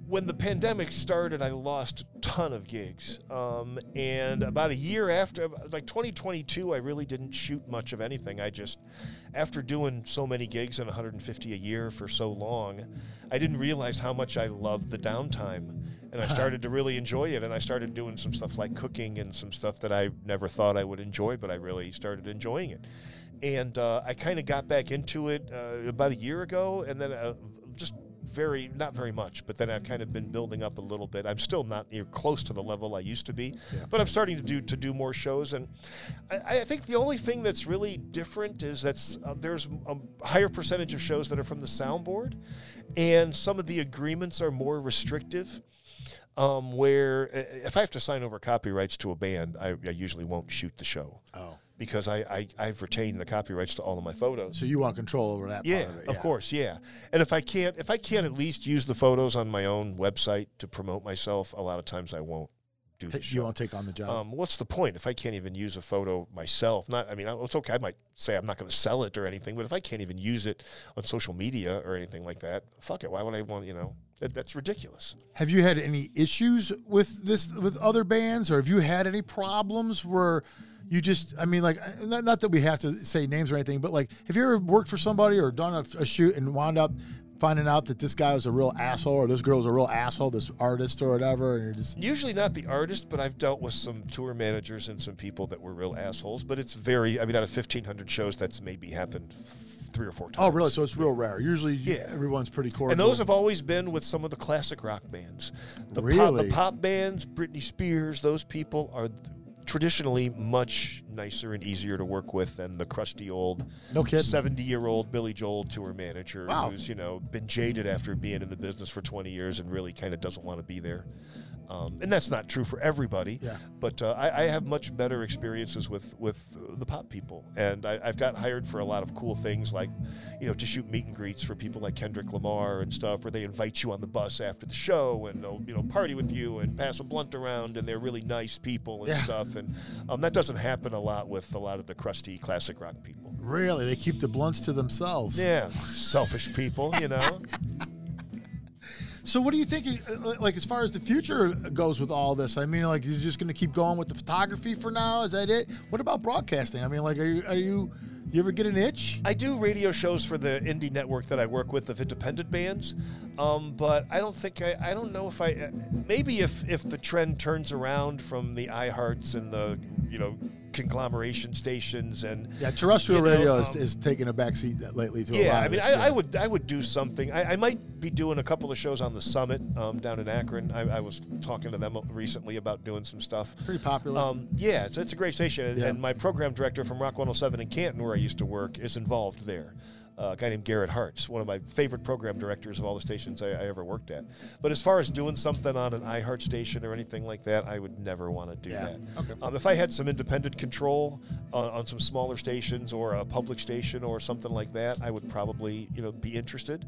when the pandemic started, I lost a ton of gigs. Um, and about a year after, like 2022, I really didn't shoot much of anything. I just, after doing so many gigs and 150 a year for so long, I didn't realize how much I loved the downtime. And I (laughs) started to really enjoy it. And I started doing some stuff like cooking and some stuff that I never thought I would enjoy, but I really started enjoying it. And uh, I kind of got back into it uh, about a year ago, and then uh, very, not very much, but then I've kind of been building up a little bit. I'm still not near close to the level I used to be, but I'm starting to do to do more shows. And I, I think the only thing that's really different is that's uh, there's a higher percentage of shows that are from the soundboard, and some of the agreements are more restrictive um, where uh, if I have to sign over copyrights to a band, I, I usually won't shoot the show. Oh. Because I, I, I've retained the copyrights to all of my photos. So you want control over that Yeah, part of it? of course, yeah. And if I can't if I can't at least use the photos on my own website to promote myself, a lot of times I won't do the You won't take on the job. Um, what's the point if I can't even use a photo myself? Not, I mean, it's okay. I might say I'm not going to sell it or anything, but if I can't even use it on social media or anything like that, fuck it. Why would I want? You know, that, that's ridiculous. Have you had any issues with this with other bands, or have you had any problems where you just? I mean, like, not, not that we have to say names or anything, but like, have you ever worked for somebody or done a, a shoot and wound up finding out that this guy was a real asshole or this girl was a real asshole, this artist or whatever, and you're just Usually not the artist, but I've dealt with some tour managers and some people that were real assholes. But it's very, I mean, out of 1,500 shows, that's maybe happened three or four times. oh, really? So it's real rare. Usually, Yeah. everyone's pretty cordial. And those have always been with some of the classic rock bands. The, pop, the pop bands, Britney Spears, those people are traditionally much nicer and easier to work with than the crusty old No kidding. 70 year old Billy Joel tour manager Wow. who's, you know, been jaded after being in the business for 20 years and really kind of doesn't want to be there. Um, and that's not true for everybody, Yeah. but uh, I, I have much better experiences with with the pop people, and I, I've got hired for a lot of cool things, like you know, to shoot meet and greets for people like Kendrick Lamar and stuff, where they invite you on the bus after the show and they'll you know party with you and pass a blunt around, and they're really nice people and Yeah. stuff, and um, that doesn't happen a lot with a lot of the crusty classic rock people. really they keep the blunts to themselves. Yeah, selfish people, you know. (laughs) So what do you think, uh, like as far as the future goes with all this? I mean, like, is just going to keep going with the photography for now? Is that it? What about broadcasting? I mean, like, are you, are you, you ever get an itch? I do radio shows for the indie network that I work with of independent bands, um, but I don't think I, I don't know if I maybe if if the trend turns around from the iHearts and the you know conglomeration stations and Yeah, terrestrial you know, radio is, um, is taking a backseat lately to a yeah, lot I of mean, I, yeah. I would I would do something. I, I might be doing a couple of shows on the Summit um, down in Akron. I, I was talking to them recently about doing some stuff. Pretty popular. Um, yeah, it's, it's a great station, Yeah. and my program director from Rock 107 in Canton, where I used to work, is involved there. Uh, a guy named Garrett Hartz, one of my favorite program directors of all the stations I, I ever worked at. But as far as doing something on an iHeart station or anything like that, I would never want to do Yeah. that. Okay. Um, if I had some independent control on, on some smaller stations or a public station or something like that, I would probably you know be interested.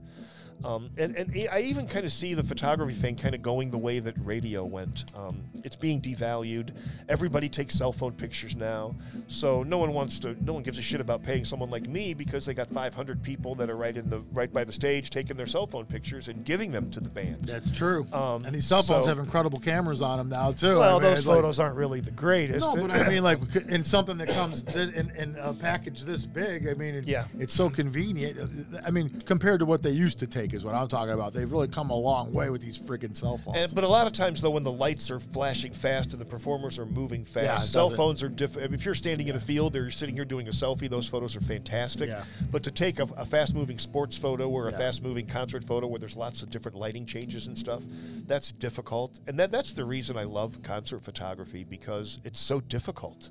Um, and, and I even kind of see the photography thing kind of going the way that radio went. Um, it's being devalued. Everybody takes cell phone pictures now, so no one wants to. No one gives a shit about paying someone like me because they got 500 people that are right in the right by the stage taking their cell phone pictures and giving them to the band. That's true. Um, and these cell phones so- have incredible cameras on them now too. well, I mean, those it's like- photos aren't really the greatest. no, but I (laughs) mean, like in something that comes this, in, in a package this big, I mean, it, Yeah. it's so convenient. I mean, compared to what they used to take, is what I'm talking about. They've really come a long way with these freaking cell phones. And, but a lot of times, though, when the lights are flashing fast and the performers are moving fast, Yeah, cell doesn't- phones are different. If you're standing in a field or you're sitting here doing a selfie, those photos are fantastic. Yeah. But to take a, a fast-moving sports photo or a Yeah. fast-moving concert photo where there's lots of different lighting changes and stuff, that's difficult. And that, that's the reason I love concert photography because it's so difficult.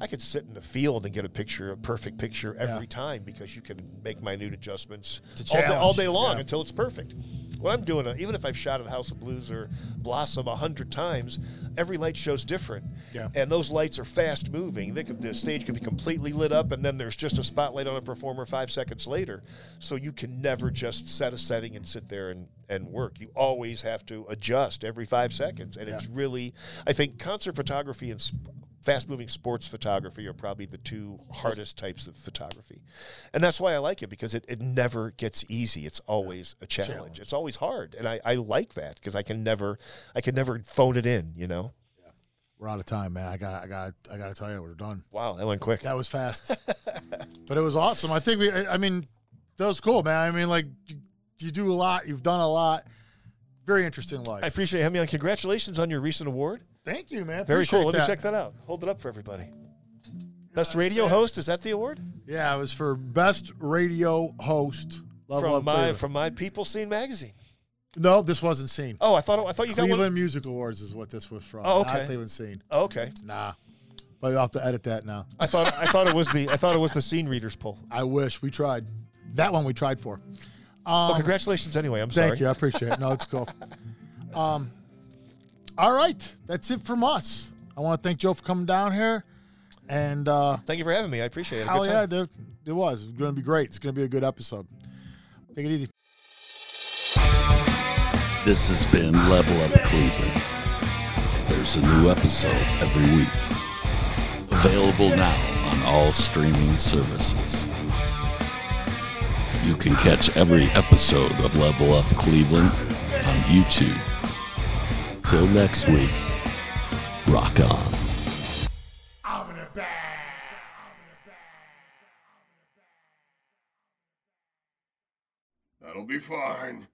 I could sit in the field and get a picture, a perfect picture every Yeah. time because you can make minute adjustments all day, all day long yeah. until it's perfect. What I'm doing, uh, even if I've shot at House of Blues or Blossom a hundred times, every light show's different. Yeah. And those lights are fast moving. They could, the stage could be completely lit up, and then there's just a spotlight on a performer five seconds later. So you can never just set a setting and sit there and, and work. You always have to adjust every five seconds. And it's really, I think, concert photography and fast moving sports photography are probably the two hardest types of photography. And that's why I like it because it, it never gets easy. It's always a challenge. It's always hard. And I, I like that because I can never I can never phone it in, you know? Yeah. We're out of time, man. I got, I got, I got to tell you, we're done. Wow, that went quick. That was fast, (laughs) but it was awesome. I think we. I mean, that was cool, man. I mean, like you, you do a lot. You've done a lot. Very interesting life. I appreciate having me on. Congratulations on your recent award. Thank you, man. Very cool. Let me check that out. Hold it up for everybody. Best radio host, is that the award? Yeah, it was for best radio host. Level From Up my Cleveland. from my People Scene magazine. no, this wasn't seen. Oh, I thought I thought you got Cleveland. Music Awards is what this was from. Oh, Not okay. Cleveland scene. Oh, okay. Nah, but I'll have to edit that now. I thought I thought it was the I thought it was the scene readers poll. I wish we tried. That one we tried for. well, congratulations anyway. I'm sorry. Um, Thank you. I appreciate it. No, it's cool. (laughs) Um, all right, that's it from us. I want to thank Joe for coming down here, and uh, Thank you for having me. I appreciate it. hell yeah, time. dude, it was. It's going to be great. It's going to be a good episode. Take it easy. This has been Level Up Cleveland. There's a new episode every week. Available now on all streaming services. You can catch every episode of Level Up Cleveland on YouTube. Till next week, rock on. That'll be fine.